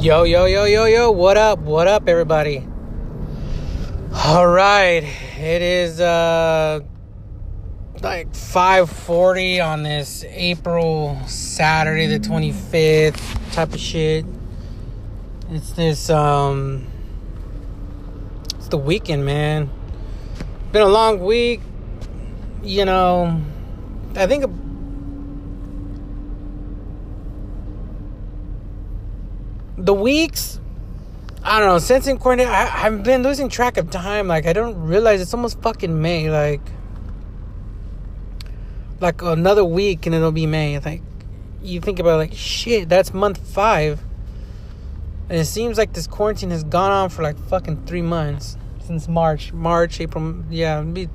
Yo, yo, yo, yo, yo, what up? What up, everybody? All right, it is uh like 5:40 on this April Saturday the 25th type of shit. It's this um it's the weekend, man. Been a long week, you know. I think the weeks I don't know. Since in quarantine, I, have been losing track of time. Like I don't realize it's almost fucking May. Like, like another week and it'll be May. Like, you think about like shit. That's month five, and it seems like this quarantine has gone on for like fucking three months since March, March, April. Yeah, be.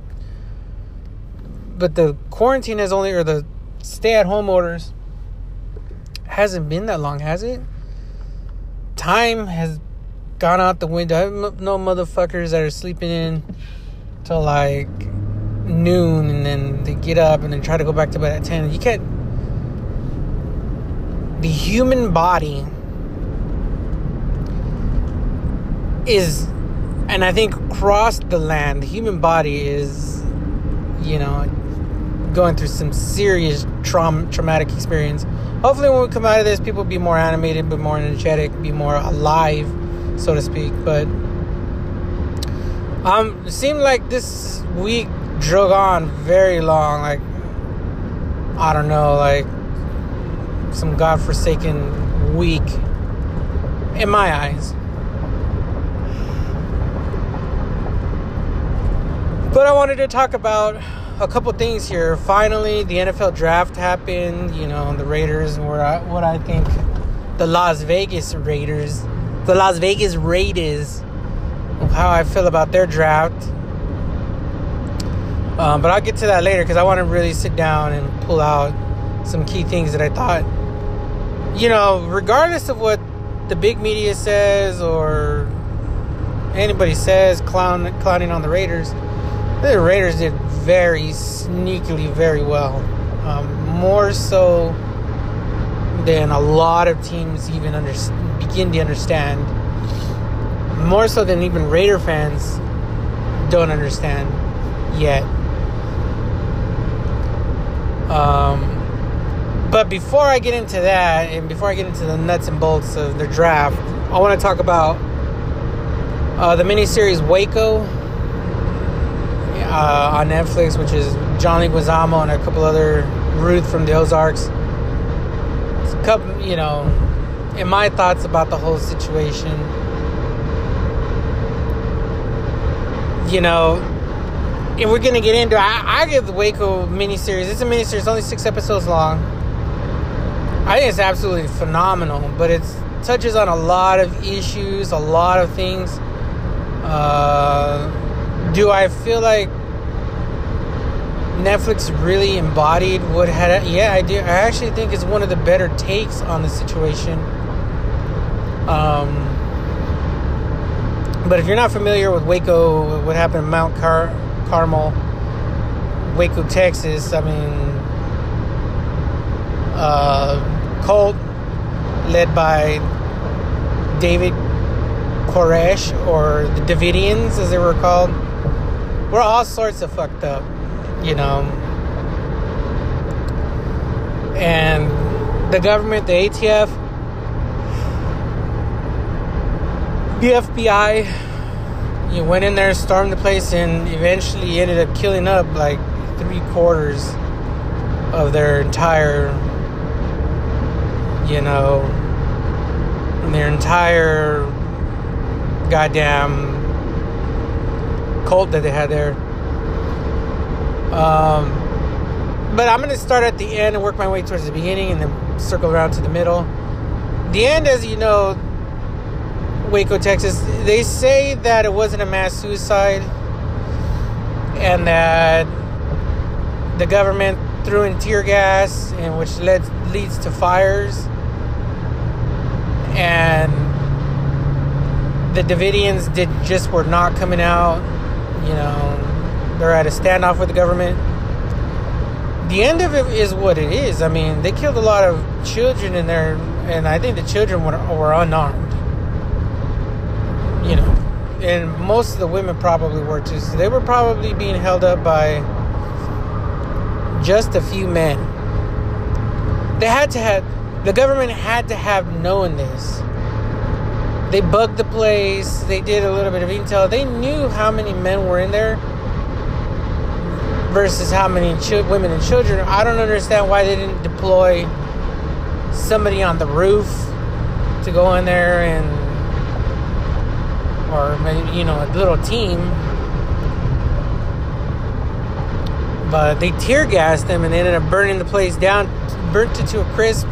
But the quarantine has only, or the stay-at-home orders, hasn't been that long, has it? Time has gone out the window. I know motherfuckers that are sleeping in till like noon and then they get up and then try to go back to bed at 10. You can't. The human body is, and I think across the land, the human body is, you know, going through some serious trauma, traumatic experience. Hopefully when we come out of this people be more animated be more energetic be more alive so to speak but um it seemed like this week drug on very long like i don't know like some godforsaken week in my eyes. But i wanted to talk about a couple things here. Finally, the NFL draft happened. You know, the Raiders were what I think the Las Vegas Raiders, the Las Vegas Raiders, how I feel about their draft. Um, but I'll get to that later because I want to really sit down and pull out some key things that I thought, you know, regardless of what the big media says or anybody says, clown clowning on the Raiders. The Raiders did very sneakily very well. Um, more so than a lot of teams even under, begin to understand. More so than even Raider fans don't understand yet. Um, but before I get into that, and before I get into the nuts and bolts of the draft, I want to talk about uh, the miniseries Waco uh, on Netflix, which is Johnny Leguizamo and a couple other Ruth from the Ozarks. It's a couple, you know, in my thoughts about the whole situation. You know, and we're gonna get into. I, I give the Waco miniseries. It's a miniseries, only six episodes long. I think it's absolutely phenomenal, but it touches on a lot of issues, a lot of things. Uh, do I feel like Netflix really embodied what had? Yeah, I do. I actually think it's one of the better takes on the situation. Um, but if you're not familiar with Waco, what happened in Mount Car- Carmel, Waco, Texas, I mean, uh, cult led by David Koresh or the Davidians, as they were called we're all sorts of fucked up, you know. And the government, the ATF, the FBI, you went in there, stormed the place, and eventually ended up killing up like three quarters of their entire, you know, their entire goddamn cult that they had there. Um, but I'm going to start at the end and work my way towards the beginning and then circle around to the middle. The end, as you know, Waco, Texas, they say that it wasn't a mass suicide and that the government threw in tear gas and which led leads to fires and the Davidians did just were not coming out you know, they're at a standoff with the government. The end of it is what it is. I mean, they killed a lot of children in there, and I think the children were, were unarmed. you know, and most of the women probably were too. So they were probably being held up by just a few men. They had to have, the government had to have known this. They bugged the place, they did a little bit of intel. They knew how many men were in there versus how many ch- women and children. I don't understand why they didn't deploy somebody on the roof to go in there and, or maybe, you know, a little team. But they tear gassed them and they ended up burning the place down, burnt it to a crisp,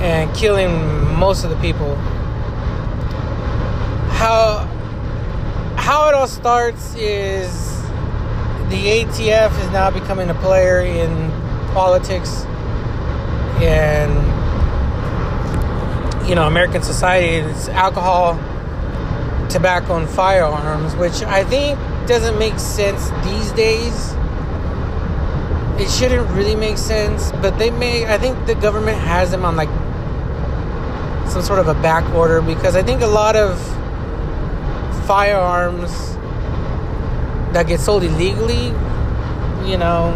and killing most of the people. How how it all starts is the ATF is now becoming a player in politics and you know American society. It's alcohol, tobacco, and firearms, which I think doesn't make sense these days. It shouldn't really make sense, but they may. I think the government has them on like some sort of a back order because I think a lot of firearms that get sold illegally, you know,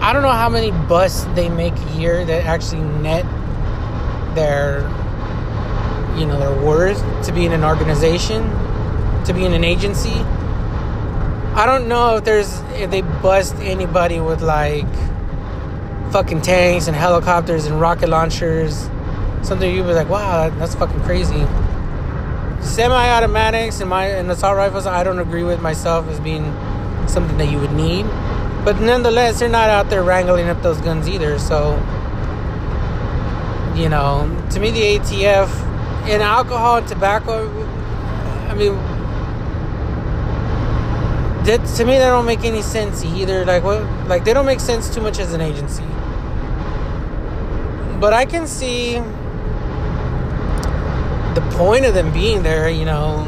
I don't know how many busts they make a year that actually net their, you know, their worth to be in an organization, to be in an agency. I don't know if there's if they bust anybody with like fucking tanks and helicopters and rocket launchers. Something you'd be like, wow, that's fucking crazy. Semi-automatics and my and assault rifles, I don't agree with myself as being something that you would need. But nonetheless, they're not out there wrangling up those guns either. So, you know, to me, the ATF and alcohol and tobacco, I mean, that, to me, they don't make any sense either. Like, what? Like, they don't make sense too much as an agency. But I can see the point of them being there. You know,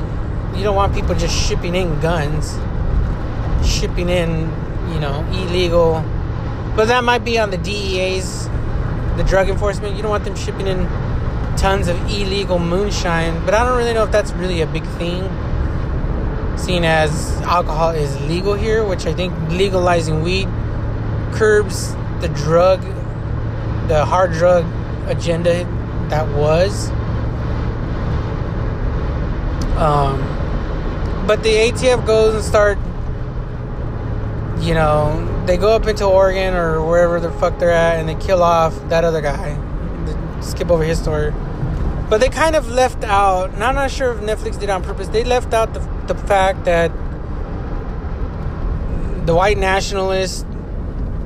you don't want people just shipping in guns shipping in, you know, illegal. But that might be on the DEA's, the drug enforcement. You don't want them shipping in tons of illegal moonshine. But I don't really know if that's really a big thing, seeing as alcohol is legal here, which I think legalizing weed curbs the drug, the hard drug agenda that was. Um, but the ATF goes and start you know, they go up into Oregon or wherever the fuck they're at and they kill off that other guy. Skip over his story. But they kind of left out, and I'm not sure if Netflix did on purpose, they left out the, the fact that the white nationalist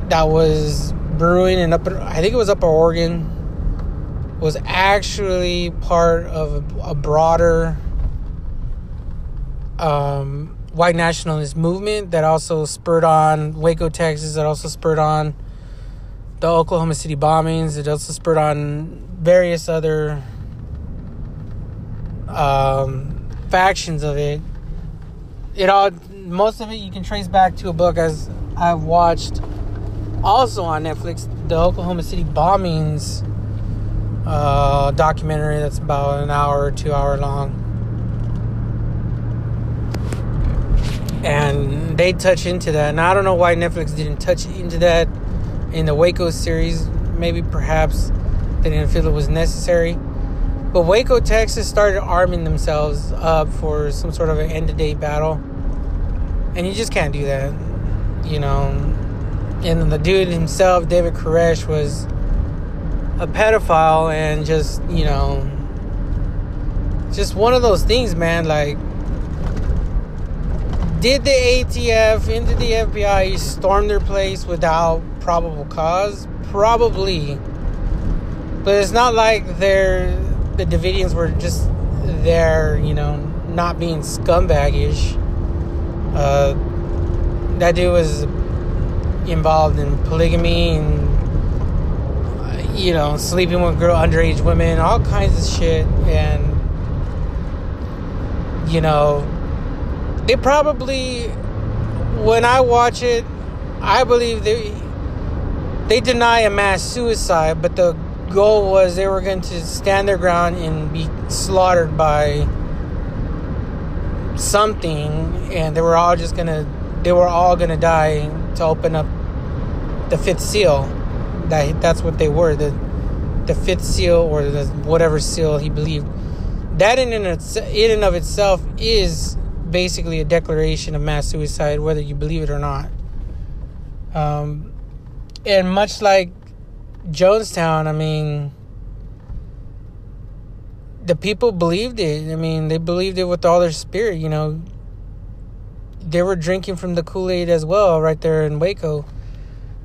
that was brewing in upper, I think it was upper Oregon, was actually part of a broader um, white nationalist movement that also spurred on Waco, Texas, that also spurred on the Oklahoma City bombings. It also spurred on various other um, factions of it. It all, most of it, you can trace back to a book as I've watched also on Netflix, the Oklahoma City bombings uh, documentary that's about an hour or two hour long. And they touch into that. And I don't know why Netflix didn't touch into that in the Waco series. Maybe perhaps they didn't feel it was necessary. But Waco, Texas started arming themselves up for some sort of an end of day battle. And you just can't do that. You know. And the dude himself, David Koresh, was a pedophile and just, you know, just one of those things, man. Like, did the ATF and the FBI storm their place without probable cause? Probably. But it's not like they're the Davidians were just there, you know, not being scumbaggish. Uh, that dude was involved in polygamy and you know sleeping with girl underage women, all kinds of shit, and you know they probably when I watch it, I believe they they deny a mass suicide, but the goal was they were going to stand their ground and be slaughtered by something, and they were all just gonna they were all gonna die to open up the fifth seal. That that's what they were the the fifth seal or the whatever seal he believed. That in and, in and of itself is basically a declaration of mass suicide, whether you believe it or not. Um, and much like Jonestown, I mean, the people believed it. I mean, they believed it with all their spirit, you know. They were drinking from the Kool Aid as well, right there in Waco.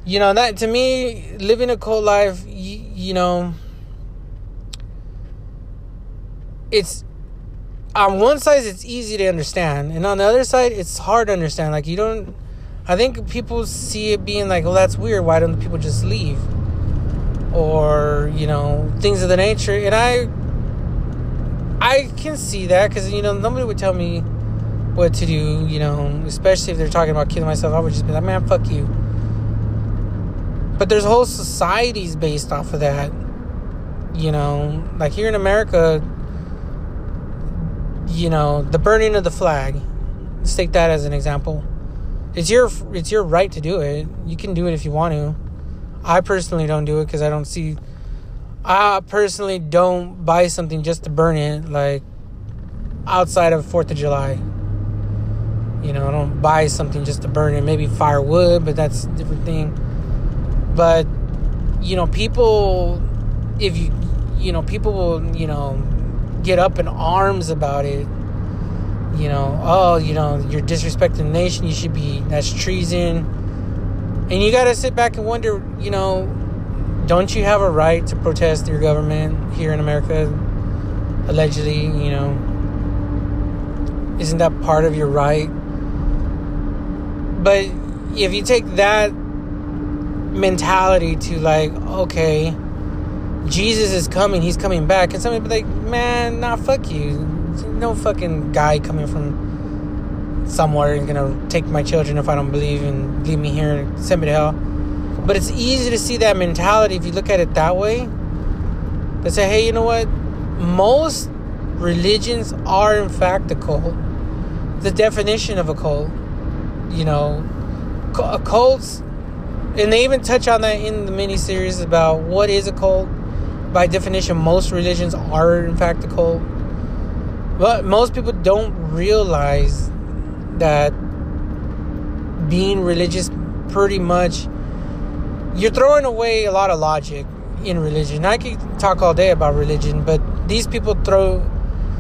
You know, that to me, living a cult life, you, you know, it's on one side it's easy to understand, and on the other side it's hard to understand. Like you don't. I think people see it being like, well, that's weird. Why don't people just leave? Or you know, things of the nature. And I, I can see that because you know nobody would tell me what to do. You know, especially if they're talking about killing myself, I would just be like, man, fuck you. But there's whole societies based off of that. You know, like here in America, you know, the burning of the flag. Let's take that as an example. It's your it's your right to do it. You can do it if you want to. I personally don't do it because I don't see. I personally don't buy something just to burn it, like outside of Fourth of July. You know, I don't buy something just to burn it. Maybe firewood, but that's a different thing. But you know, people, if you, you know, people will, you know, get up in arms about it. You know, oh, you know, you're disrespecting the nation. You should be, that's treason. And you got to sit back and wonder, you know, don't you have a right to protest your government here in America? Allegedly, you know, isn't that part of your right? But if you take that mentality to like, okay, Jesus is coming, he's coming back. And somebody be like, man, nah, fuck you. No fucking guy coming from somewhere and gonna take my children if I don't believe and leave me here and send me to hell. But it's easy to see that mentality if you look at it that way. They say, hey, you know what? Most religions are in fact a cult. The definition of a cult, you know, cults, and they even touch on that in the mini series about what is a cult by definition, most religions are in fact a cult. But most people don't realize that being religious pretty much you're throwing away a lot of logic in religion. I could talk all day about religion, but these people throw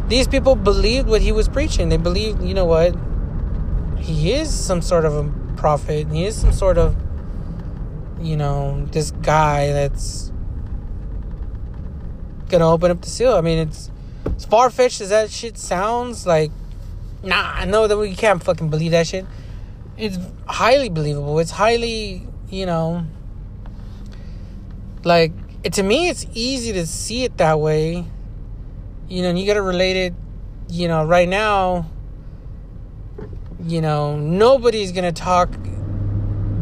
these people believed what he was preaching. They believed, you know what? He is some sort of a prophet. He is some sort of you know, this guy that's gonna open up the seal. I mean, it's as far fetched as that shit sounds. Like, nah, I know that we can't fucking believe that shit. It's highly believable. It's highly, you know, like it, to me, it's easy to see it that way. You know, and you gotta relate it. You know, right now, you know, nobody's gonna talk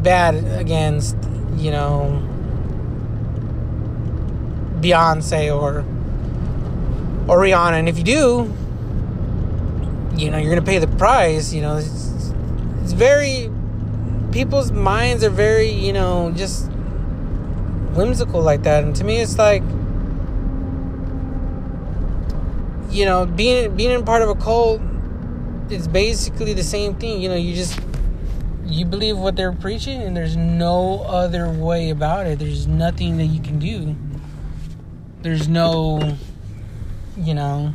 bad against, you know Beyonce or or Rihanna, and if you do, you know you're gonna pay the price. You know, it's, it's very people's minds are very you know just whimsical like that, and to me it's like you know being being in part of a cult it's basically the same thing. You know, you just you believe what they're preaching, and there's no other way about it. There's nothing that you can do there's no you know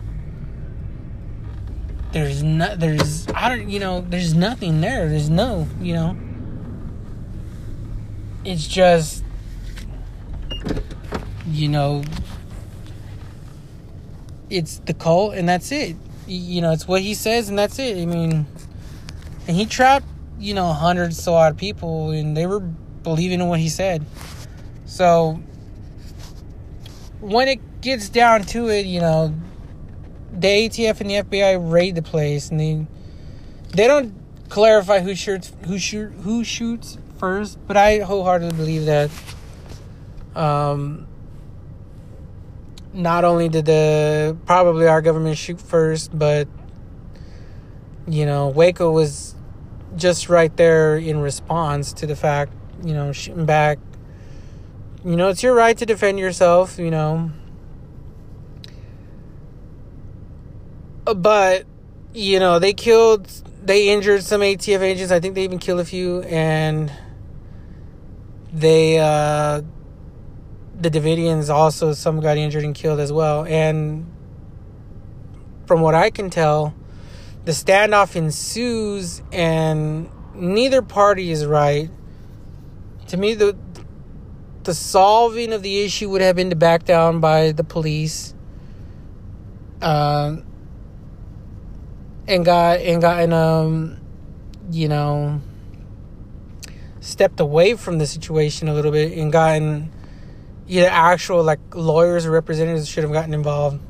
there's no there's i don't you know there's nothing there. There's no you know. It's just you know it's the cult and that's it. You know it's what he says and that's it. I mean and he trapped you know hundreds so odd people and they were believing in what he said. So when it gets down to it, you know, the ATF and the FBI raid the place, and they they don't clarify who shoots who shoot who shoots first. But I wholeheartedly believe that. Um, not only did the probably our government shoot first, but you know, Waco was just right there in response to the fact, you know, shooting back. You know, it's your right to defend yourself, you know. But, you know, they killed, they injured some ATF agents. I think they even killed a few. And they, uh, the Davidians also, some got injured and killed as well. And from what I can tell, the standoff ensues and neither party is right. To me, the the solving of the issue would have been to back down by the police, uh, and got and gotten um, you know, stepped away from the situation a little bit and gotten either actual like lawyers or representatives should have gotten involved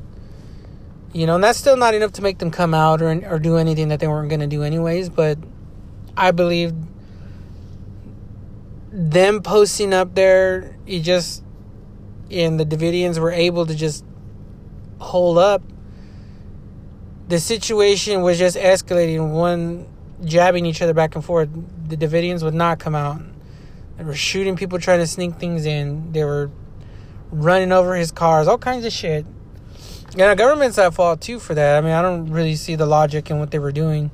you know, and that's still not enough to make them come out or or do anything that they weren't going to do anyways. But I believe them posting up there, you just and the Davidians were able to just hold up. The situation was just escalating. One jabbing each other back and forth. The Davidians would not come out. They were shooting people trying to sneak things in. They were running over his cars, all kinds of shit. Yeah, government's at fault too for that. I mean, I don't really see the logic in what they were doing.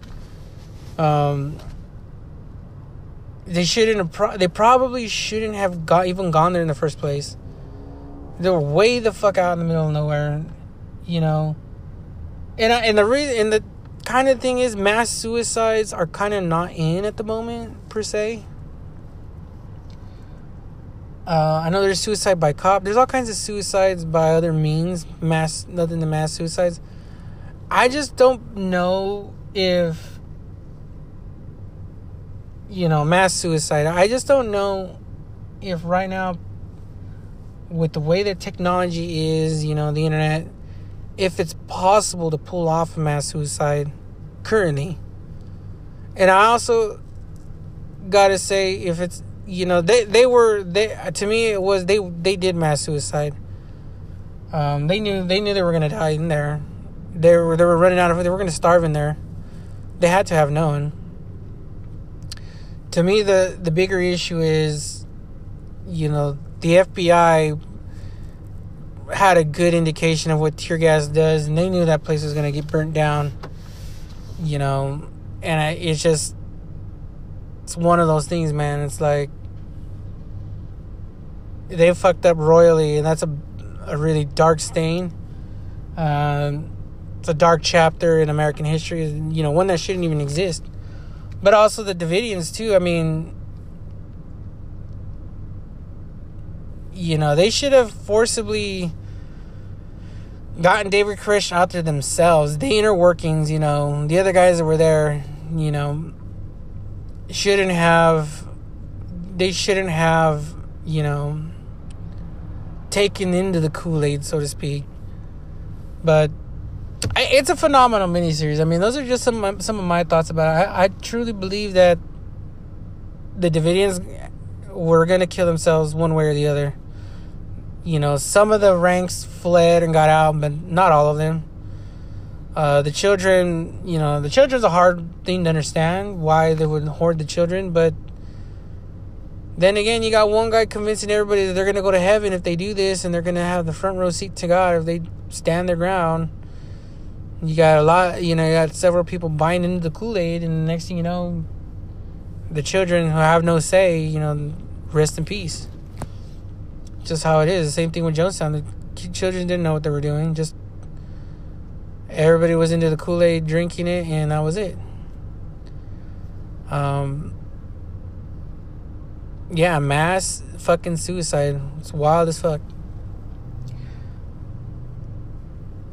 Um, they shouldn't have. Pro- they probably shouldn't have got even gone there in the first place. They were way the fuck out in the middle of nowhere, you know. And I, and the reason and the kind of thing is, mass suicides are kind of not in at the moment per se. Uh, I know there's suicide by cop. There's all kinds of suicides by other means, mass, nothing to mass suicides. I just don't know if, you know, mass suicide. I just don't know if right now, with the way that technology is, you know, the internet, if it's possible to pull off a mass suicide currently. And I also gotta say, if it's you know they they were they to me it was they they did mass suicide. Um, they knew they knew they were gonna die in there. They were they were running out of they were gonna starve in there. They had to have known. To me, the the bigger issue is, you know, the FBI had a good indication of what tear gas does, and they knew that place was gonna get burnt down. You know, and I, it's just it's one of those things, man. It's like they fucked up royally, and that's a a really dark stain. Um, it's a dark chapter in American history. You know, one that shouldn't even exist. But also the Davidians too. I mean, you know, they should have forcibly gotten David Koresh out there themselves. The inner workings, you know, the other guys that were there, you know, shouldn't have they shouldn't have you know taken into the kool-aid so to speak but it's a phenomenal miniseries. I mean those are just some some of my thoughts about it. I, I truly believe that the davidians were going to kill themselves one way or the other. You know some of the ranks fled and got out but not all of them. Uh, the children, you know, the children's a hard thing to understand why they would hoard the children, but then again, you got one guy convincing everybody that they're going to go to heaven if they do this and they're going to have the front row seat to God if they stand their ground. You got a lot, you know, you got several people buying into the Kool Aid, and the next thing you know, the children who have no say, you know, rest in peace. Just how it is. The same thing with Jonestown. The children didn't know what they were doing, just everybody was into the Kool Aid, drinking it, and that was it. Um, yeah, mass fucking suicide. It's wild as fuck.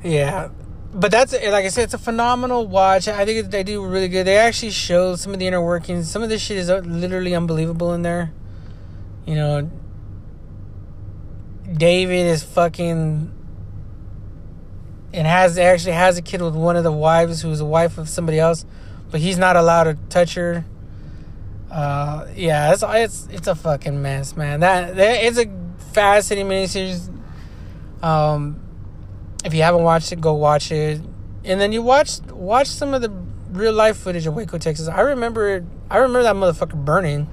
Yeah, but that's like I said, it's a phenomenal watch. I think they do really good. They actually show some of the inner workings. Some of this shit is literally unbelievable in there. You know, David is fucking and has actually has a kid with one of the wives who's a wife of somebody else, but he's not allowed to touch her. Uh, yeah, it's it's it's a fucking mess, man. That, that it's a fascinating miniseries. Um, if you haven't watched it, go watch it, and then you watch watch some of the real life footage of Waco, Texas. I remember I remember that motherfucker burning.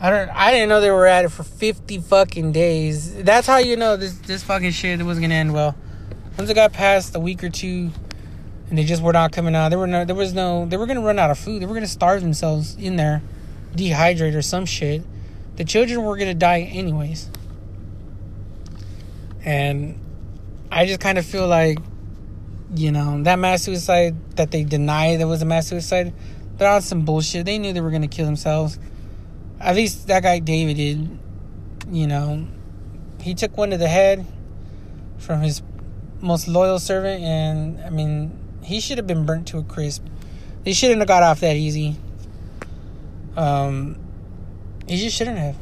I don't I didn't know they were at it for 50 fucking days. That's how you know this this fucking shit was going to end well. Once it got past a week or two and they just were not coming out. There were no there was no they were going to run out of food. They were going to starve themselves in there, dehydrate or some shit. The children were going to die anyways. And I just kind of feel like you know, that mass suicide that they denied that was a mass suicide, they're on some bullshit. They knew they were to kill themselves. At least that guy David did. You know, he took one to the head from his most loyal servant, and I mean, he should have been burnt to a crisp. He shouldn't have got off that easy. Um, he just shouldn't have.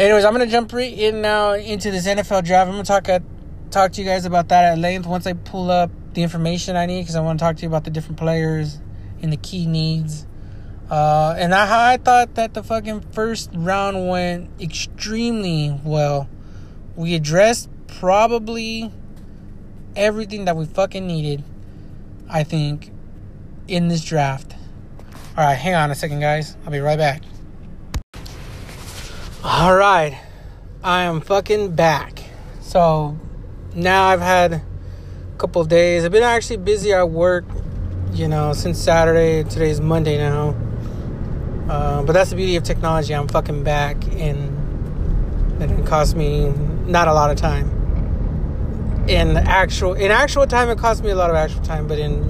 Anyways, I'm gonna jump right in now into this NFL draft. I'm gonna talk at talk to you guys about that at length once I pull up the information I need because I want to talk to you about the different players and the key needs. Uh, and I, I thought that the fucking first round went extremely well. We addressed probably everything that we fucking needed, I think, in this draft. All right, hang on a second, guys. I'll be right back. All right, I am fucking back. So now I've had a couple days. I've been actually busy at work, you know, since Saturday. Today's Monday now. Uh, but that's the beauty of technology. I'm fucking back, and it didn't cost me not a lot of time. In actual in actual time, it cost me a lot of actual time, but in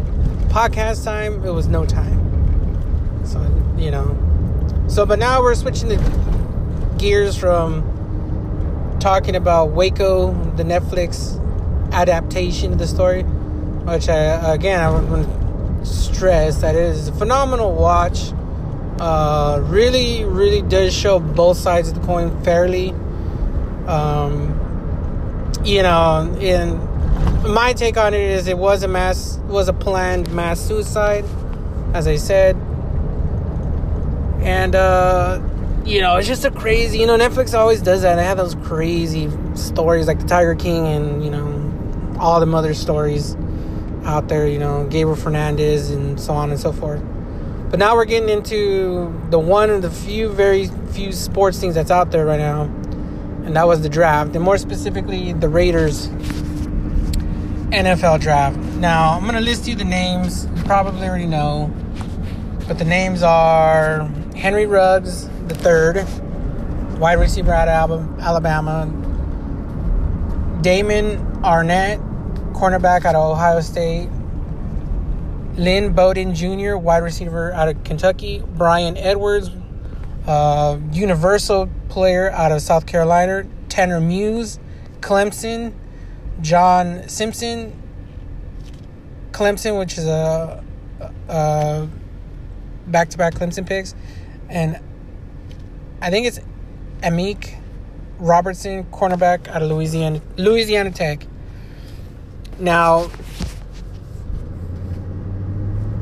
podcast time, it was no time. So you know, so but now we're switching the gears from talking about Waco, the Netflix adaptation of the story, which I again I want to stress that it is a phenomenal watch. Uh, really, really does show both sides of the coin fairly. Um, you know, in my take on it is it was a mass was a planned mass suicide, as I said, and uh, you know, it's just a crazy, you know, Netflix always does that. They have those crazy stories like the Tiger King and, you know, all the other stories out there, you know, Gabriel Fernandez and so on and so forth. But now we're getting into the one of the few, very few sports things that's out there right now, and that was the draft, and more specifically, the Raiders NFL draft. Now, I'm going to list you the names. You probably already know, but the names are Henry Ruggs, the third, wide receiver out of Alabama. Damon Arnette, cornerback out of Ohio State. Lynn Bowden Jr., wide receiver out of Kentucky. Bryan Edwards, uh, universal player out of South Carolina. Tanner Muse, Clemson. John Simpson, Clemson, which is a back to back Clemson picks. And I think it's Amik Robertson, cornerback out of Louisiana Louisiana Tech. Now,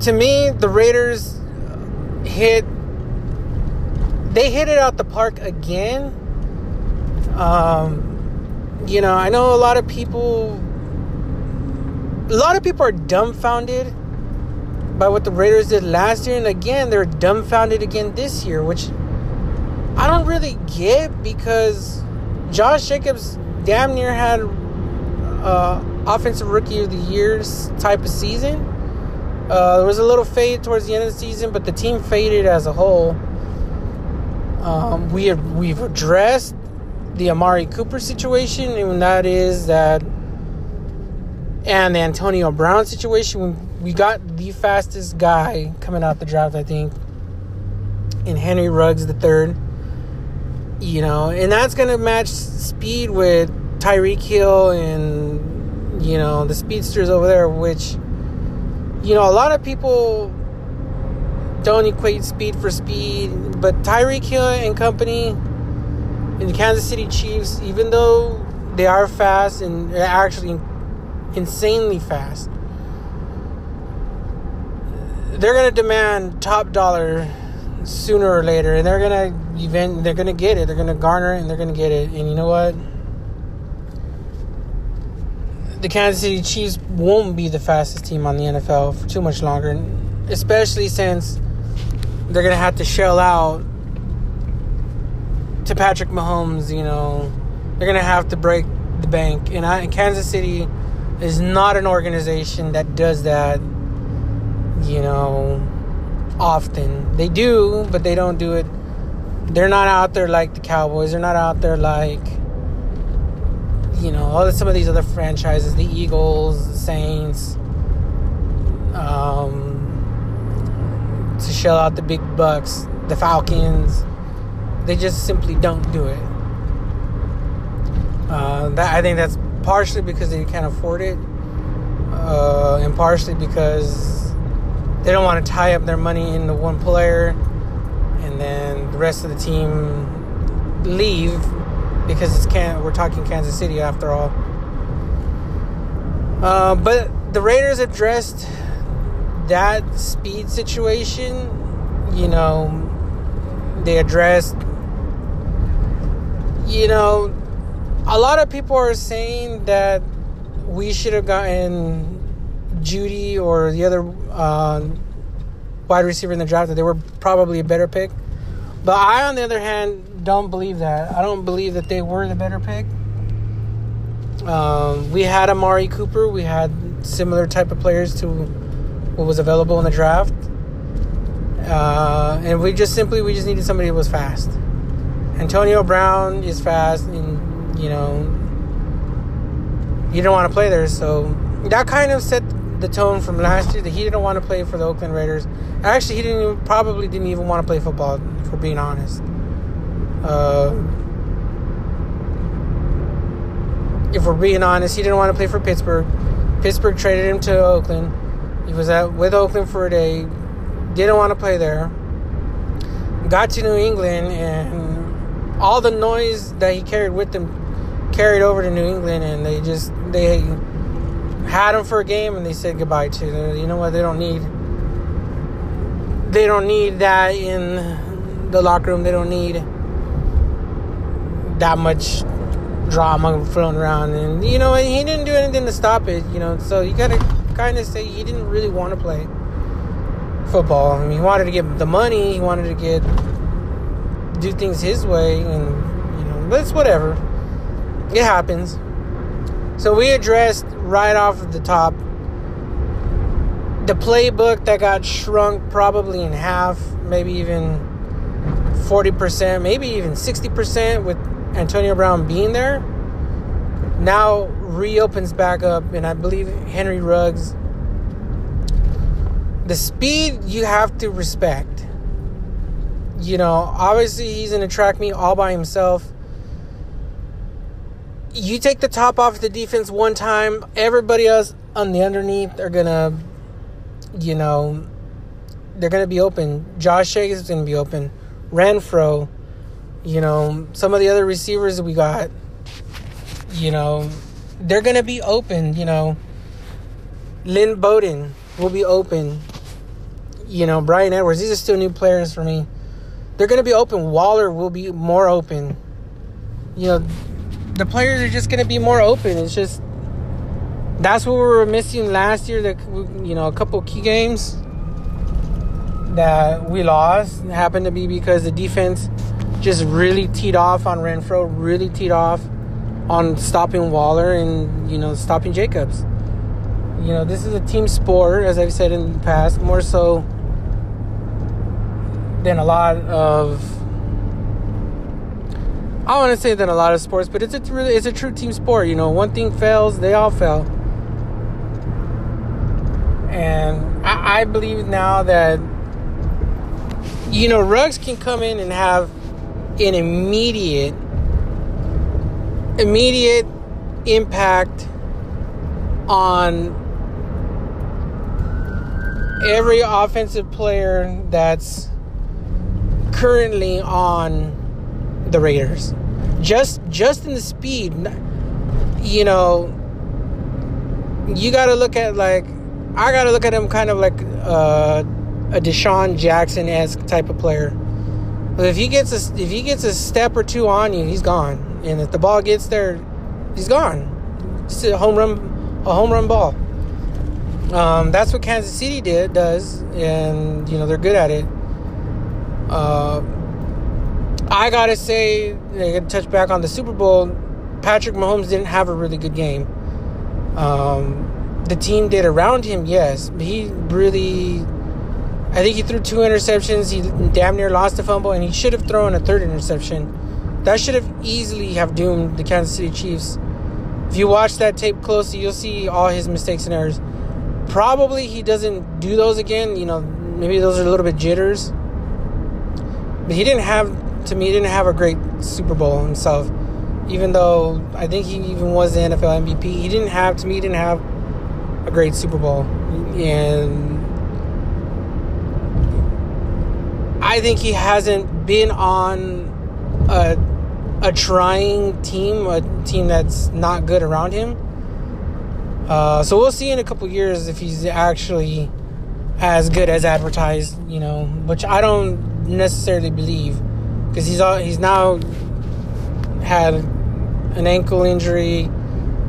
to me, the Raiders hit they hit it out the park again. Um, you know, I know a lot of people a lot of people are dumbfounded by what the Raiders did last year and again they're dumbfounded again this year, which I don't really get because Josh Jacobs damn near had uh, offensive rookie of the year's type of season. Uh, there was a little fade towards the end of the season, but the team faded as a whole. Um, we have, we've addressed the Amari Cooper situation, and that is that, and the Antonio Brown situation. We got the fastest guy coming out the draft, I think, in Henry Ruggs the third you know, and that's going to match speed with Tyreek Hill and, you know, the speedsters over there, which, you know, a lot of people don't equate speed for speed, but Tyreek Hill and company in the Kansas City Chiefs, even though they are fast and actually insanely fast, they're going to demand top dollar sooner or later, and they're gonna event. They're gonna get it. They're gonna garner it, and they're gonna get it. And you know what? the Kansas City Chiefs won't be the fastest team on the NFL for too much longer, especially since they're gonna have to shell out to Patrick Mahomes. You know, they're gonna have to break the bank, and, I, and Kansas City is not an organization that does that. You know, often they do, but they don't do it. They're not out there like the Cowboys. They're not out there like you know, all some of these other franchises, the Eagles, the Saints, um, to shell out the big bucks, the Falcons, they just simply don't do it. Uh, that I think that's partially because they can't afford it, uh, and partially because they don't want to tie up their money in the one player, and then the rest of the team leave because it's can we're talking Kansas City after all. Uh, but the Raiders addressed that speed situation. You know, they addressed. You know, a lot of people are saying that we should have gotten Jeudy or the other uh, wide receiver in the draft. That they were probably a better pick. But I, on the other hand, don't believe that. I don't believe that they were the better pick. Um, we had Amari Cooper. We had similar type of players to what was available in the draft, uh, and we just simply we just needed somebody who was fast. Antonio Brown is fast, and you know you don't want to play there, so that kind of set the tone from last year that he didn't want to play for the Oakland Raiders. Actually, he didn't even, probably didn't even want to play football, for being honest. Uh, if we're being honest, he didn't want to play for Pittsburgh. Pittsburgh traded him to Oakland. He was at with Oakland for a day. Didn't want to play there. Got to New England and all the noise that he carried with him carried over to New England, and they just they had him for a game and they said goodbye to. You know what? They don't need. They don't need that in the locker room. They don't need that much drama floating around, and you know he didn't do anything to stop it. You know, so you gotta kind of say he didn't really want to play football. I mean, he wanted to get the money, he wanted to get do things his way, and you know, it's whatever. It happens. So we addressed right off of the top the playbook that got shrunk probably in half, maybe even 40%, maybe even 60% with Antonio Brown being there now reopens back up, and I believe Henry Ruggs. The speed you have to respect. You know, obviously he's in a track meet all by himself. You take the top off the defense one time, everybody else on the underneath are gonna, you know, they're gonna be open. Josh Jacobs is gonna be open. Renfrow, you know, some of the other receivers we got, you know, they're to be open, you know. Lynn Bowden will be open. You know, Bryan Edwards, these are still new players for me. They're to be open. Waller will be more open. You know, the players are just going to be more open. It's just that's what we were missing last year. That you know, a couple key games that we lost happened to be because the defense just really teed off on Renfrow, really teed off on stopping Waller and you know stopping Jacobs. You know, this is a team sport, as I've said in the past, more so than a lot of. I want to say than a lot of sports, but it's a really it's a true team sport. You know, one thing fails, they all fail. And I, I believe now that you know Ruggs can come in and have an immediate immediate impact on every offensive player that's currently on the Raiders. Just just in the speed, you know, you got to look at like I got to look at him kind of like uh, a DeSean Jackson esque type of player but if he gets a if he gets a step or two on you, he's gone. And if the ball gets there, he's gone. Just a home run, a home run ball. Um, that's what Kansas City did does, and you know they're good at it. Uh, I gotta say, I gotta touch back on the Super Bowl. Patrick Mahomes didn't have a really good game. Um, the team did around him, yes, but he really. I think he threw two interceptions. He damn near lost a fumble, and he should have thrown a third interception. That should have easily have doomed the Kansas City Chiefs. If you watch that tape closely, you'll see all his mistakes and errors. Probably he doesn't do those again. You know, maybe those are a little bit jitters. But he didn't have, to me, he didn't have a great Super Bowl himself. Even though I think he even was the NFL MVP, he didn't have, to me, he didn't have a great Super Bowl. And I think he hasn't been on a, a trying team, a team that's not good around him. Uh, so we'll see in a couple years if he's actually as good as advertised, you know, which I don't necessarily believe because he's all, he's now had an ankle injury,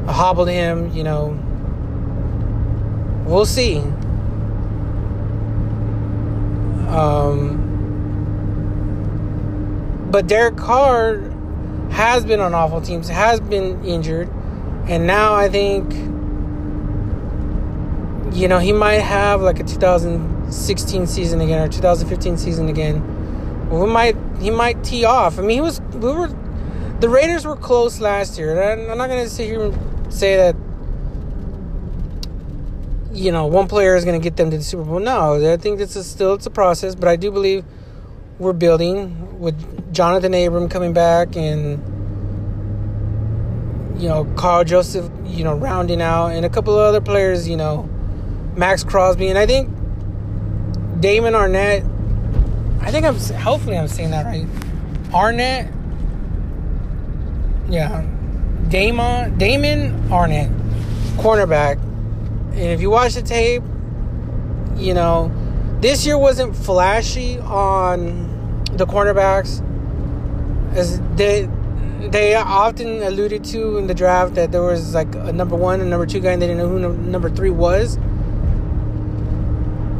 hobbled him, you know. We'll see. Um, but Derek Carr has been on awful teams, has been injured, and now I think you know he might have like a 2016 season again or 2015 season again. We might he might tee off. I mean, he was we were the Raiders were close last year. I'm not gonna sit here and say that you know one player is gonna get them to the Super Bowl. No, I think this is still it's a process, but I do believe we're building with Jonathan Abram coming back and you know Karl Joseph, you know rounding out, and a couple of other players, you know Maxx Crosby, and I think Damon Arnette. I think I'm hopefully I'm saying that right. Arnette. yeah, Damon Damon Arnette, cornerback, and if you watch the tape, you know this year wasn't flashy on the cornerbacks as they they often alluded to in the draft that there was like a number one and number two guy and they didn't know who number three was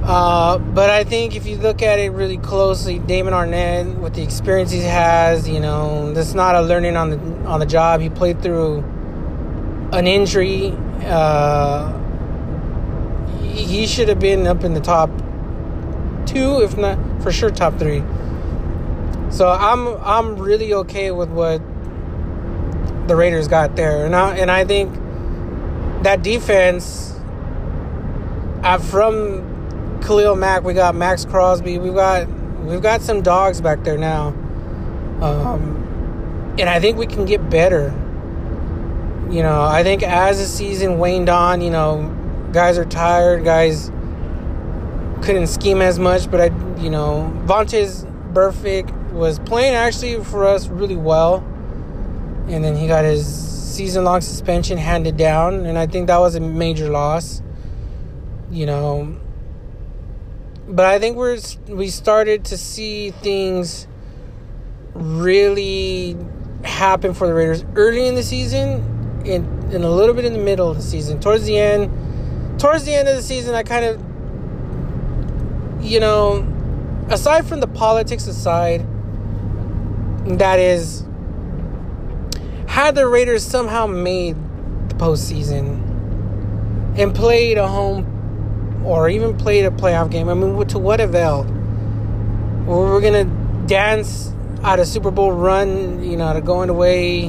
uh, but I think if you look at it really closely, Damon Arnette, with the experience he has, you know, that's not a learning on the on the job. He played through an injury. Uh, he should have been up in the top two, if not for sure top three. So I'm I'm really okay with what the Raiders got there, and I and I think that defense uh, from Khalil Mack, we got Maxx Crosby, we've got we've got some dogs back there now, um, and I think we can get better. You know, I think as the season waned on, you know, guys are tired, guys couldn't scheme as much, but I, you know, Vontaze Burfict was playing actually for us really well, and then he got his season-long suspension handed down, and I think that was a major loss. You know, but I think we're we started to see things really happen for the Raiders early in the season, and, and a little bit in the middle of the season. Towards the end, towards the end of the season, I kind of you know, aside from the politics aside, that is, had the Raiders somehow made the postseason and played a home or even played a playoff game, I mean, to what avail? We're to dance out a Super Bowl run, you know, to going away,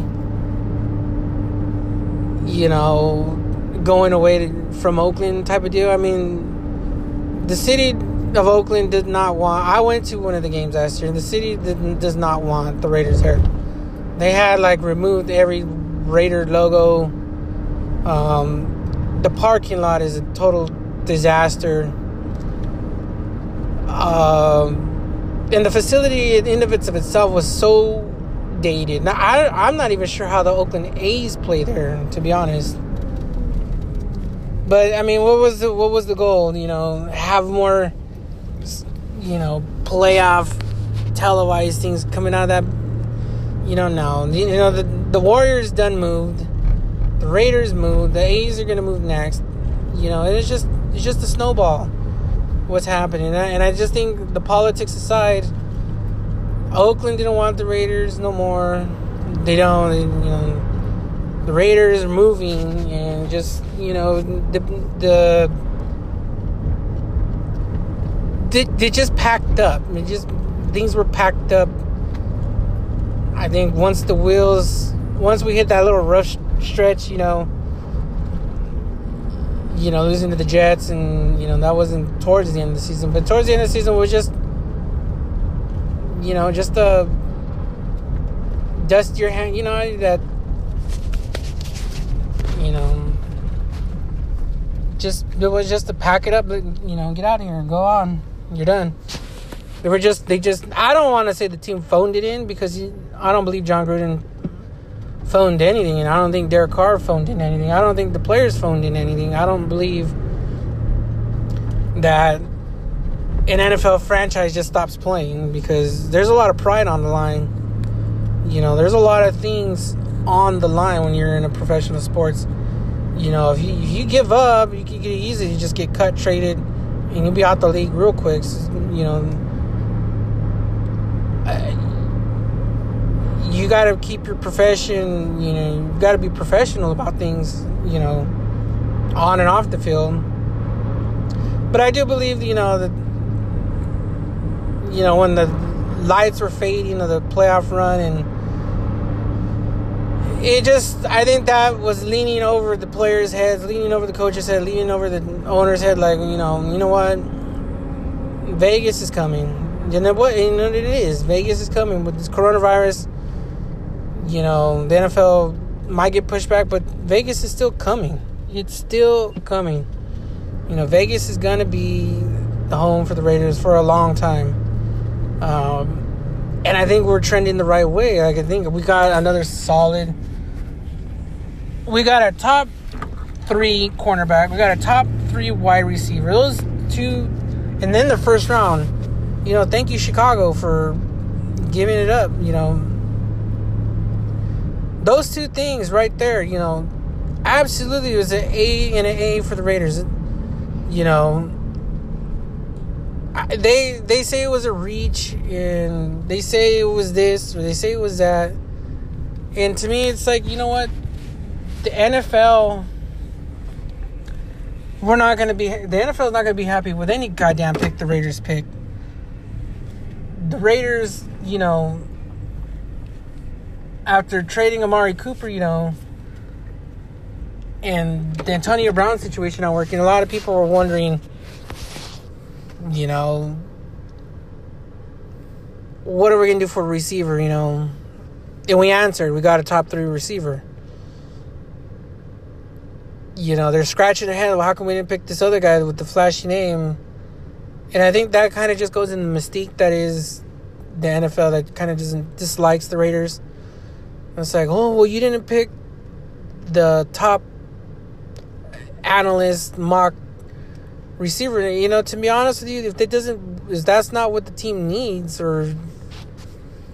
you know, going away to, from Oakland type of deal. I mean, the city of Oakland did not want. I went to one of the games last year, and the city didn't, does not want the Raiders there. They had like removed every Raider logo. Um, the parking lot is a total disaster. Um, and the facility in and of itself was so dated. Now I, I'm not even sure how the Oakland A's play there, to be honest. But I mean, what was the what was the goal? You know, have more you know, playoff televised things coming out of that. You know, no. You know, the, the Warriors done moved. The Raiders moved, The A's are gonna move next. You know, it's just it's just a snowball. What's happening, and I, and I just think the politics aside, Oakland didn't want the Raiders no more. They don't. You know, the Raiders are moving, and just you know the the they, they just packed up. Just things were packed up. I think once the wheels, once we hit that little rough stretch, you know, you know, losing to the Jets, and you know that wasn't towards the end of the season, but towards the end of the season was just, you know, just a dust your hand, you know that, you know, just it was just to pack it up, you know, get out of here, go on, you're done. They were just, they just, I don't want to say the team phoned it in because I don't believe Jon Gruden phoned anything, and I don't think Derek Carr phoned in anything. I don't think the players phoned in anything. I don't believe that an NFL franchise just stops playing because there's a lot of pride on the line. You know, there's a lot of things on the line when you're in a professional sports. You know, if you, if you give up, you can get easy. You just get cut, traded, and you'll be out the league real quick. You know, you got to keep your profession, you know, you got to be professional about things, you know, on and off the field. But I do believe, you know, that, you know, when the lights were fading of the playoff run and it just, I think that was leaning over the players' heads, leaning over the coaches' head, leaning over the owner's head, like, you know, you know what? Vegas is coming. You know what? You know what it is. Vegas is coming with this coronavirus you know, the NFL might get pushed back, but Vegas is still coming. It's still coming. You know, Vegas is going to be the home for the Raiders for a long time. Um, and I think we're trending the right way. Like, I think we got another solid. We got a top three cornerback. We got a top three wide receiver. Those two. And then the first round. You know, thank you, Chicago, for giving it up. You know, those two things right there, you know, absolutely was an A and an A for the Raiders. You know, they they say it was a reach, and they say it was this, or they say it was that, and to me, it's like you know what, the NFL. We're not gonna be the NFL is not gonna be happy with any goddamn pick the Raiders pick. The Raiders, you know, after trading Amari Cooper, you know, and the Antonio Brown situation not working, a lot of people were wondering, you know, what are we gonna do for a receiver, you know? And we answered, we got a top three receiver. You know, they're scratching their head. Well, how come we didn't pick this other guy with the flashy name? And I think that kind of just goes in the mystique that is the NFL that kind of doesn't dislikes the Raiders it's like, oh, well, you didn't pick the top analyst mock receiver. You know, to be honest with you, if that doesn't, if that's not what the team needs, or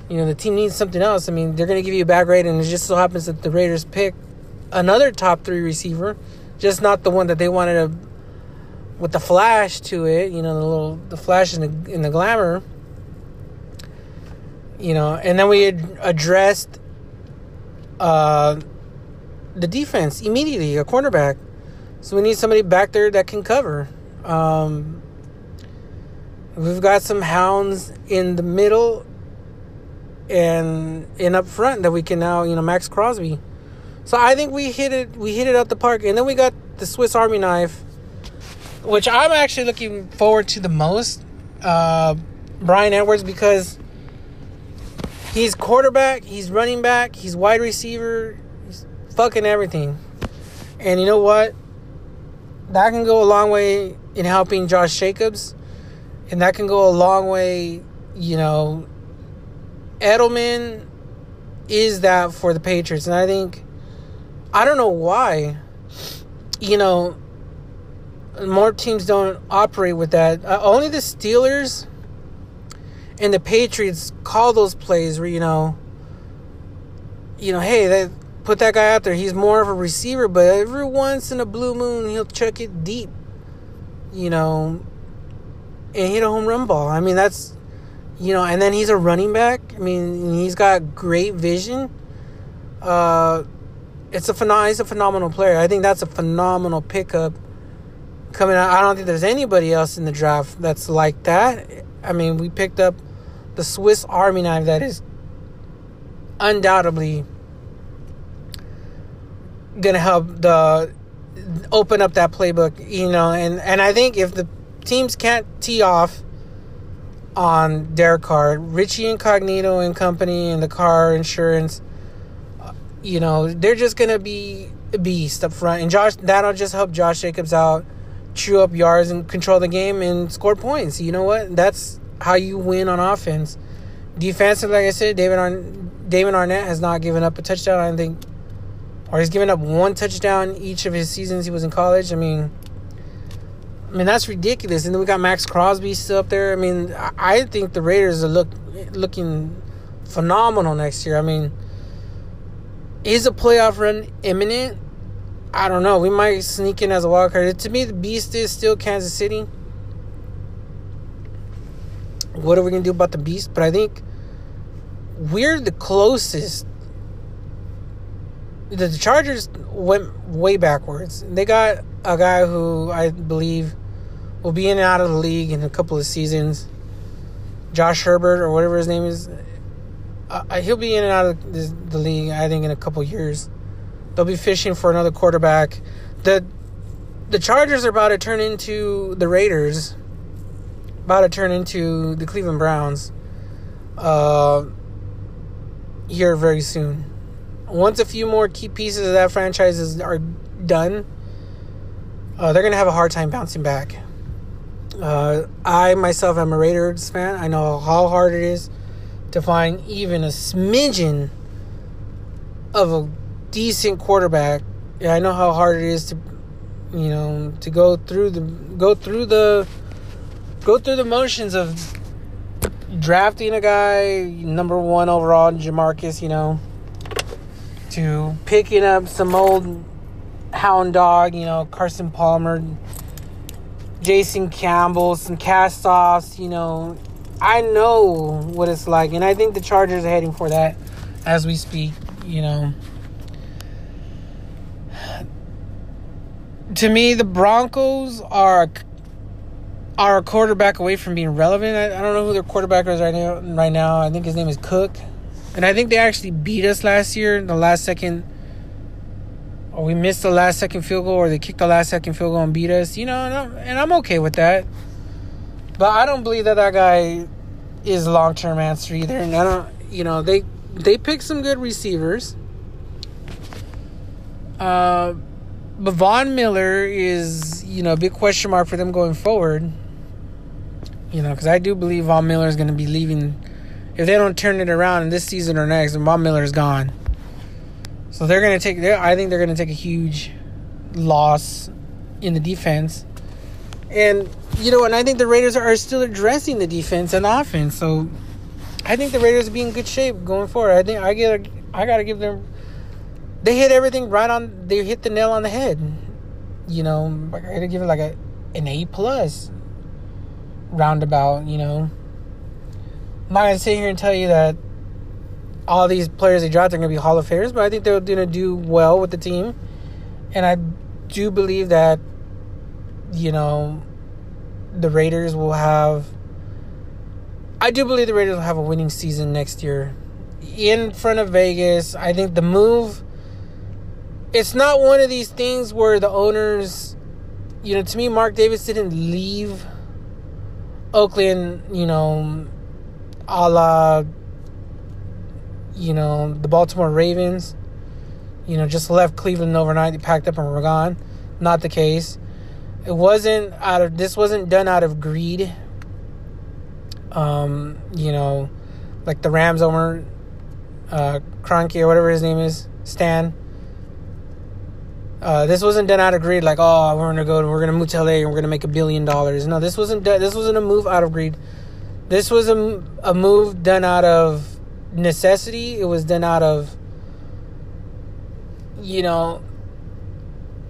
you know, the team needs something else. I mean, they're going to give you a bad grade, and it just so happens that the Raiders pick another top three receiver, just not the one that they wanted to, with the flash to it. You know, the little the flash and the in the glamour. You know, and then we addressed uh, the defense immediately, a cornerback. So we need somebody back there that can cover. Um, we've got some hounds in the middle and in up front that we can now, you know, Maxx Crosby. So I think we hit it. We hit it out the park, and then we got the Swiss Army knife, which I'm actually looking forward to the most. Uh, Bryan Edwards because He's quarterback, he's running back, he's wide receiver, he's fucking everything. And you know what? That can go a long way in helping Josh Jacobs. And that can go a long way, you know. Edelman is that for the Patriots. And I think, I don't know why, you know, more teams don't operate with that. Uh, only the Steelers and the Patriots call those plays where you know, you know, hey, that put that guy out there. He's more of a receiver, but every once in a blue moon, he'll chuck it deep, you know, and hit a home run ball. I mean, that's, you know, and then he's a running back. I mean, he's got great vision. Uh, it's a phenom- he's a phenomenal player. I think that's a phenomenal pickup coming out. I don't think there's anybody else in the draft that's like that. I mean, we picked up the Swiss Army knife that is undoubtedly gonna help the open up that playbook, you know, and and I think if the teams can't tee off on Derek Carr, Richie Incognito and company and the car insurance, uh, you know, they're just gonna be a beast up front, and Josh that'll just help Josh Jacobs out, chew up yards and control the game and score points. You know what? That's how you win on offense. Defensive, like I said, David Arn- David Arnette has not given up a touchdown. I think or he's given up one touchdown each of his seasons he was in college. I mean, I mean that's ridiculous. And then we got Maxx Crosby still up there. I mean, I think the Raiders are look looking phenomenal next year. I mean, is a playoff run imminent? I don't know. We might sneak in as a wild card. To me, the beast is still Kansas City. What are we gonna do about the beast? But I think we're the closest the Chargers went way backwards. They got a guy who I believe will be in and out of the league in a couple of seasons. Josh Herbert or whatever his name is. Uh, he'll be in and out of the league, I think, in a couple years. They'll be fishing for another quarterback. The the Chargers are about to turn into the Raiders. About to turn into the Cleveland Browns. Uh, here very soon once a few more key pieces of that franchise are done, uh, they're gonna have a hard time bouncing back. Uh, I myself am a Raiders fan. I know how hard it is to find even a smidgen of a decent quarterback. Yeah, I know how hard it is to, you know, to go through the go through the go through the motions of drafting a guy number one overall, Jamarcus. You know, to picking up some old hound dog, you know, Carson Palmer, Jason Campbell, some cast offs, you know. I know what it's like, and I think the Chargers are heading for that as we speak, you know. To me, the Broncos are are a quarterback away from being relevant. I, I don't know who their quarterback is right now. Right now, I think his name is Cook. And I think they actually beat us last year in the last second. Or we missed the last second field goal, or they kicked the last second field goal and beat us. You know, and I'm, and I'm okay with that. But I don't believe that that guy is long term answer either. And I don't, you know, they they picked some good receivers. Uh, but Von Miller is, you know, a big question mark for them going forward. You know, because I do believe Von Miller is going to be leaving if they don't turn it around in this season or next, Von Miller is gone. So they're gonna take. I think they're gonna take a huge loss in the defense, and you know, and I think the Raiders are still addressing the defense and offense. So I think the Raiders be in good shape going forward. I think I get. I gotta give them. They hit everything right on. They hit the nail on the head. You know, I gotta give it like a an A plus roundabout. You know. I'm not gonna sit here and tell you that all these players they dropped are gonna be Hall of Famers, but I think they're gonna do well with the team, and I do believe that you know the Raiders will have. I do believe the Raiders will have a winning season next year in front of Vegas. I think the move. It's not one of these things where the owners, you know, to me, Mark Davis didn't leave Oakland, you know, a la, you know, the Baltimore Ravens. You know, just left Cleveland overnight. They packed up and were gone. Not the case. It wasn't out of. This wasn't done out of greed. Um, you know, like the Rams owner, uh, Kroenke or whatever his name is, Stan. Uh, this wasn't done out of greed, like oh we're gonna go, and we're gonna move to LA and we're gonna make a billion dollars. No, this wasn't. This wasn't a move out of greed. This was a, a move done out of necessity. It was done out of you know,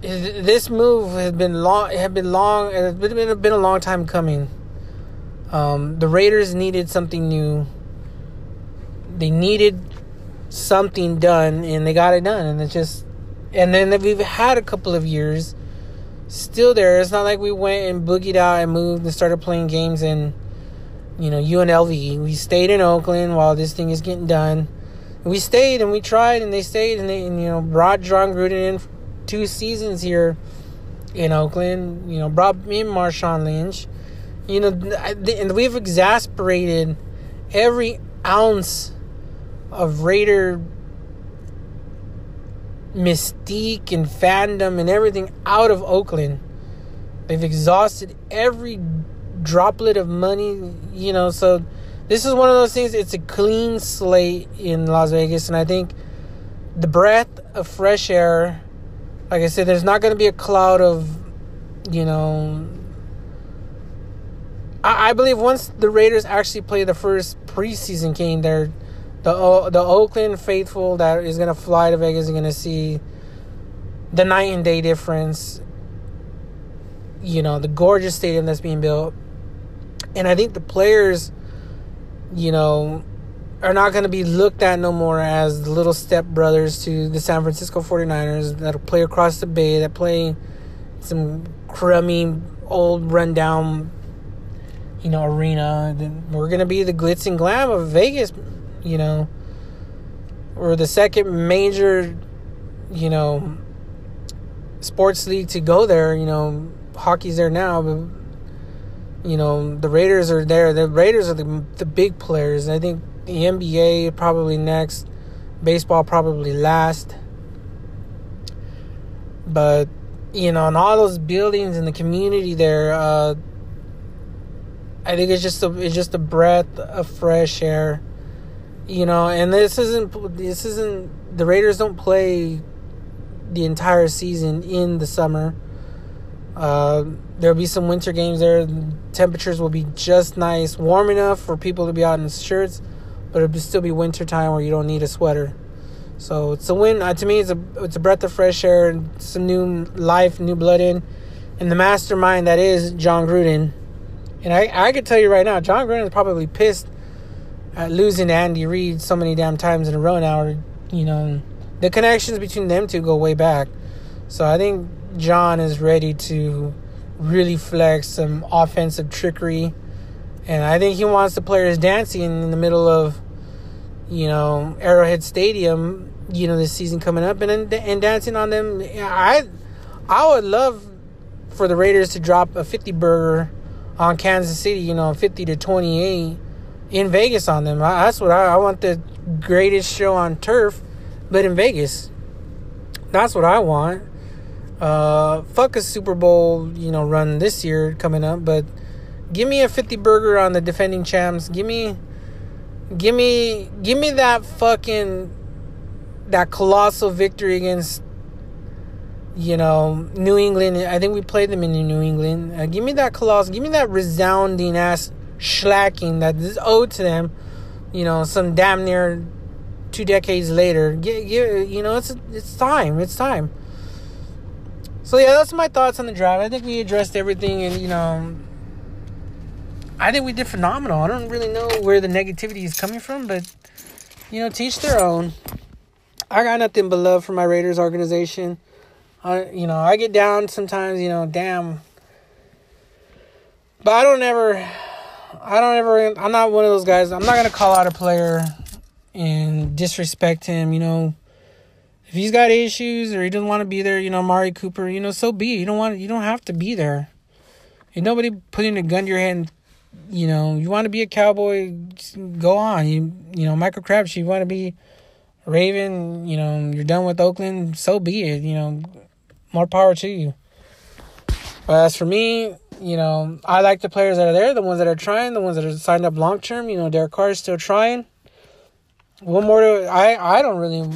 this move has been long. Had been long. It had been, been a long time coming. Um, the Raiders needed something new. They needed something done, and they got it done. And it's just, and then we've had a couple of years still there. It's not like we went and boogied out and moved and started playing games in, you know, UNLV. We stayed in Oakland while this thing is getting done. We stayed and we tried, and they stayed, and they, and, you know, brought Jon Gruden in two seasons here in Oakland. You know, brought me Marshawn Lynch. You know, and we've exasperated every ounce of Raider mystique and fandom and everything out of Oakland. They've exhausted every droplet of money, you know, so this is one of those things it's a clean slate in Las Vegas and I think the breath of fresh air like I said there's not going to be a cloud of you know I, I believe once the Raiders actually play the first preseason game there the the Oakland faithful that is gonna fly to Vegas is gonna see the night and day difference. You know the gorgeous stadium that's being built, and I think the players, you know, are not going to be looked at no more as the little step brothers to the San Francisco 49ers that'll play across the bay, that play some crummy, old, rundown, you know, arena. We're going to be the glitz and glam of Vegas, you know, or the second major, you know, sports league to go there. You know, hockey's there now, but you know the Raiders are there. The Raiders are the the big players. I think the NBA probably next, baseball probably last. But you know, and all those buildings and the community there, uh, I think it's just a it's just a breath of fresh air you know, and this isn't this isn't the Raiders don't play the entire season in the summer. Uh, there'll be some winter games there. Temperatures will be just nice, warm enough for people to be out in shirts, but it'll still be winter time where you don't need a sweater. So it's a win. Uh, to me, it's a it's a breath of fresh air and some new life, new blood in, and the mastermind that is Jon Gruden. And I I can tell you right now, Jon Gruden is probably pissed at losing Andy Reid so many damn times in a row now, you know, the connections between them two go way back. So I think John is ready to really flex some offensive trickery. And I think he wants the players dancing in the middle of, you know, Arrowhead Stadium, you know, this season coming up and and dancing on them. I I would love for the Raiders to drop a 50 burger on Kansas City, you know, 50 to 28 in Vegas on them. I, that's what I, I want the greatest show on turf, but in Vegas. That's what I want. Uh, fuck a Super Bowl, you know, run this year coming up, but give me a 50 burger on the defending champs. Give me give me give me that fucking that colossal victory against you know New England. I think we played them in New England. Uh, give me that colossal. Give me that resounding ass Slacking that is owed to them, you know, some damn near two decades later. Get, get, you know, it's it's time. It's time. So yeah, that's my thoughts on the draft. I think we addressed everything, and you know, I think we did phenomenal. I don't really know where the negativity is coming from, but you know, teach their own. I got nothing but love for my Raiders organization. I, you know, I get down sometimes. You know, damn, but I don't ever I don't ever. I'm not one of those guys. I'm not gonna call out a player and disrespect him. You know, if he's got issues or he doesn't want to be there, you know, Mari Cooper, you know, so be it. You don't want. You don't have to be there. And nobody putting a gun to your head. And, you know, you want to be a cowboy, go on. You you know, Michael Crabtree, you want to be Raven. You know, you're done with Oakland. So be it. You know, more power to you. But as for me, you know, I like the players that are there, the ones that are trying, the ones that are signed up long term. You know, Derek Carr is still trying. One more to I I don't really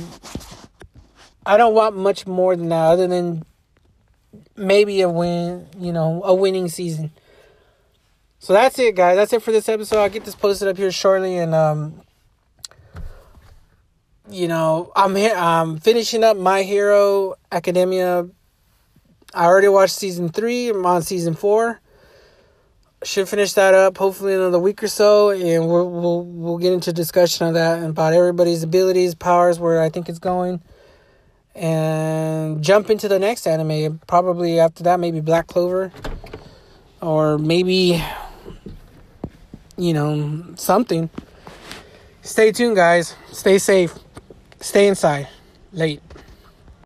I don't want much more than that other than maybe a win, you know, a winning season. So that's it, guys. That's it for this episode. I'll get this posted up here shortly and um you know, I'm here. I'm finishing up My Hero Academia. I already watched season three. I'm on season four. Should finish that up hopefully in another week or so, and we'll we'll we'll get into discussion on that and about everybody's abilities, powers, where I think it's going, and jump into the next anime. Probably after that, maybe Black Clover, or maybe you know something. Stay tuned, guys. Stay safe. Stay inside. Late.